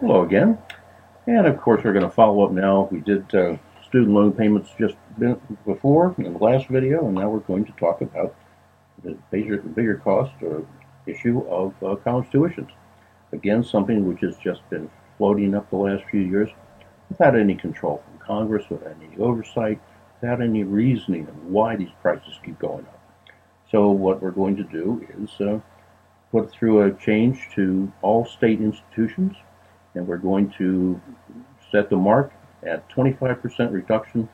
Hello again. And of course, we're going to follow up now. We did uh, student loan payments just before in the last video, and now we're going to talk about the bigger, bigger cost or issue of uh, college tuitions. Again, something which has just been floating up the last few years without any control from Congress, without any oversight, without any reasoning of why these prices keep going up. So what we're going to do is uh, put through a change to all state institutions and we're going to set the mark at 25% reduction.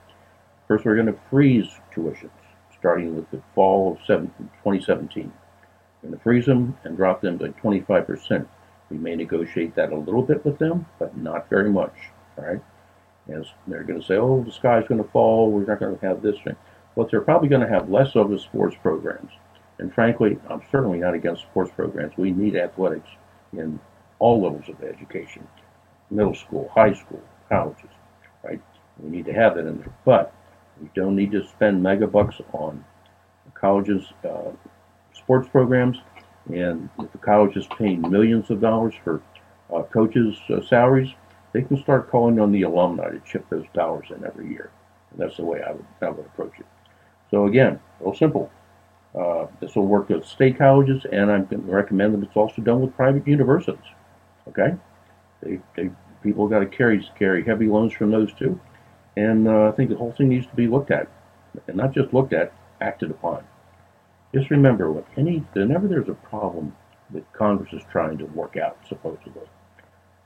First, we're going to freeze tuitions starting with the fall of 2017. We're going to freeze them and drop them to 25%. We may negotiate that a little bit with them, but not very much. All right. As they're going to say, oh, the sky's going to fall. We're not going to have this thing. But they're probably going to have less of the sports programs. And frankly, I'm certainly not against sports programs. We need athletics in all levels of education, middle school, high school, colleges, right? We need to have that in there. But we don't need to spend mega bucks on colleges' uh, sports programs. And if the college is paying millions of dollars for uh, coaches' uh, salaries, they can start calling on the alumni to chip those dollars in every year. And that's the way I would, I would approach it. So again, real simple. Uh, this will work with state colleges, and I'm going to recommend that it's also done with private universities. Okay, they, they people got to carry carry heavy loans from those two, and uh, I think the whole thing needs to be looked at, and not just looked at, acted upon. Just remember, when any whenever there's a problem that Congress is trying to work out, supposedly,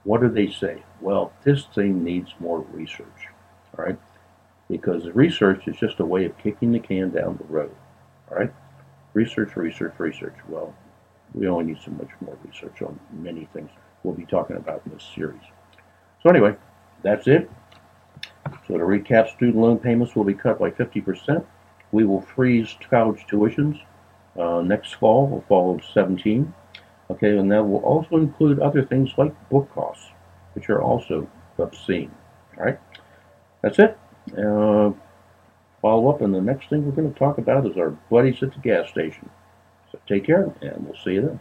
what do they say? Well, this thing needs more research, all right? Because research is just a way of kicking the can down the road, all right? Research, research, research. Well, we only need so much more research on many things we'll be talking about in this series. So anyway, that's it. So to recap, student loan payments will be cut by 50%. We will freeze college tuitions uh, next fall, the fall of 17. Okay, and that will also include other things like book costs, which are also obscene. All right, that's it. Uh, follow up, and the next thing we're going to talk about is our buddies at the gas station. So take care, and we'll see you then.